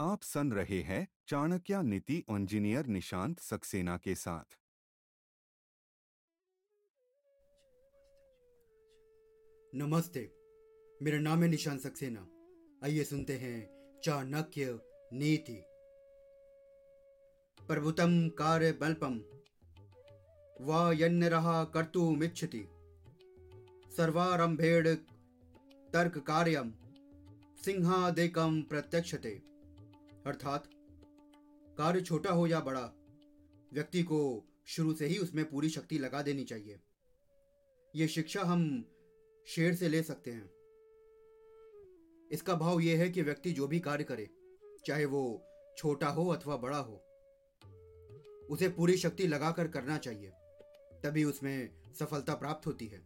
आप सुन रहे हैं चाणक्य नीति इंजीनियर निशांत सक्सेना के साथ। नमस्ते, मेरा नाम है निशांत सक्सेना। आइए सुनते हैं चाणक्य नीति। प्रभुतम कार्य बल्पम वा यन्नरः कर्तुमिच्छति। सर्वारंभेड़ तर्क कार्यम सिंहादेकम प्रत्यक्षते। अर्थात कार्य छोटा हो या बड़ा, व्यक्ति को शुरू से ही उसमें पूरी शक्ति लगा देनी चाहिए। ये शिक्षा हम शेर से ले सकते हैं। इसका भाव यह है कि व्यक्ति जो भी कार्य करे, चाहे वो छोटा हो अथवा बड़ा हो, उसे पूरी शक्ति लगाकर करना चाहिए, तभी उसमें सफलता प्राप्त होती है।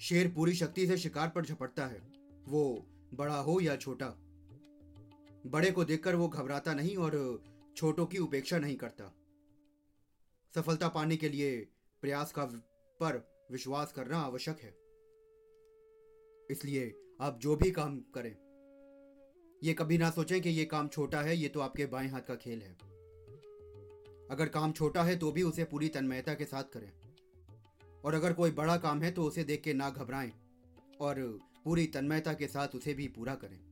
शेर पूरी शक्ति से शिकार पर झपटता है, वो बड़ा हो या छोटा। बड़े को देखकर वो घबराता नहीं और छोटों की उपेक्षा नहीं करता। सफलता पाने के लिए प्रयास का पर विश्वास करना आवश्यक है। इसलिए आप जो भी काम करें, ये कभी ना सोचें कि ये काम छोटा है, ये तो आपके बाएँ हाथ का खेल है। अगर काम छोटा है तो भी उसे पूरी तन्मयता के साथ करें। और अगर कोई बड़ा काम है तो उसे देख के ना घबराएँ और पूरी तन्मयता के साथ उसे भी पूरा करें।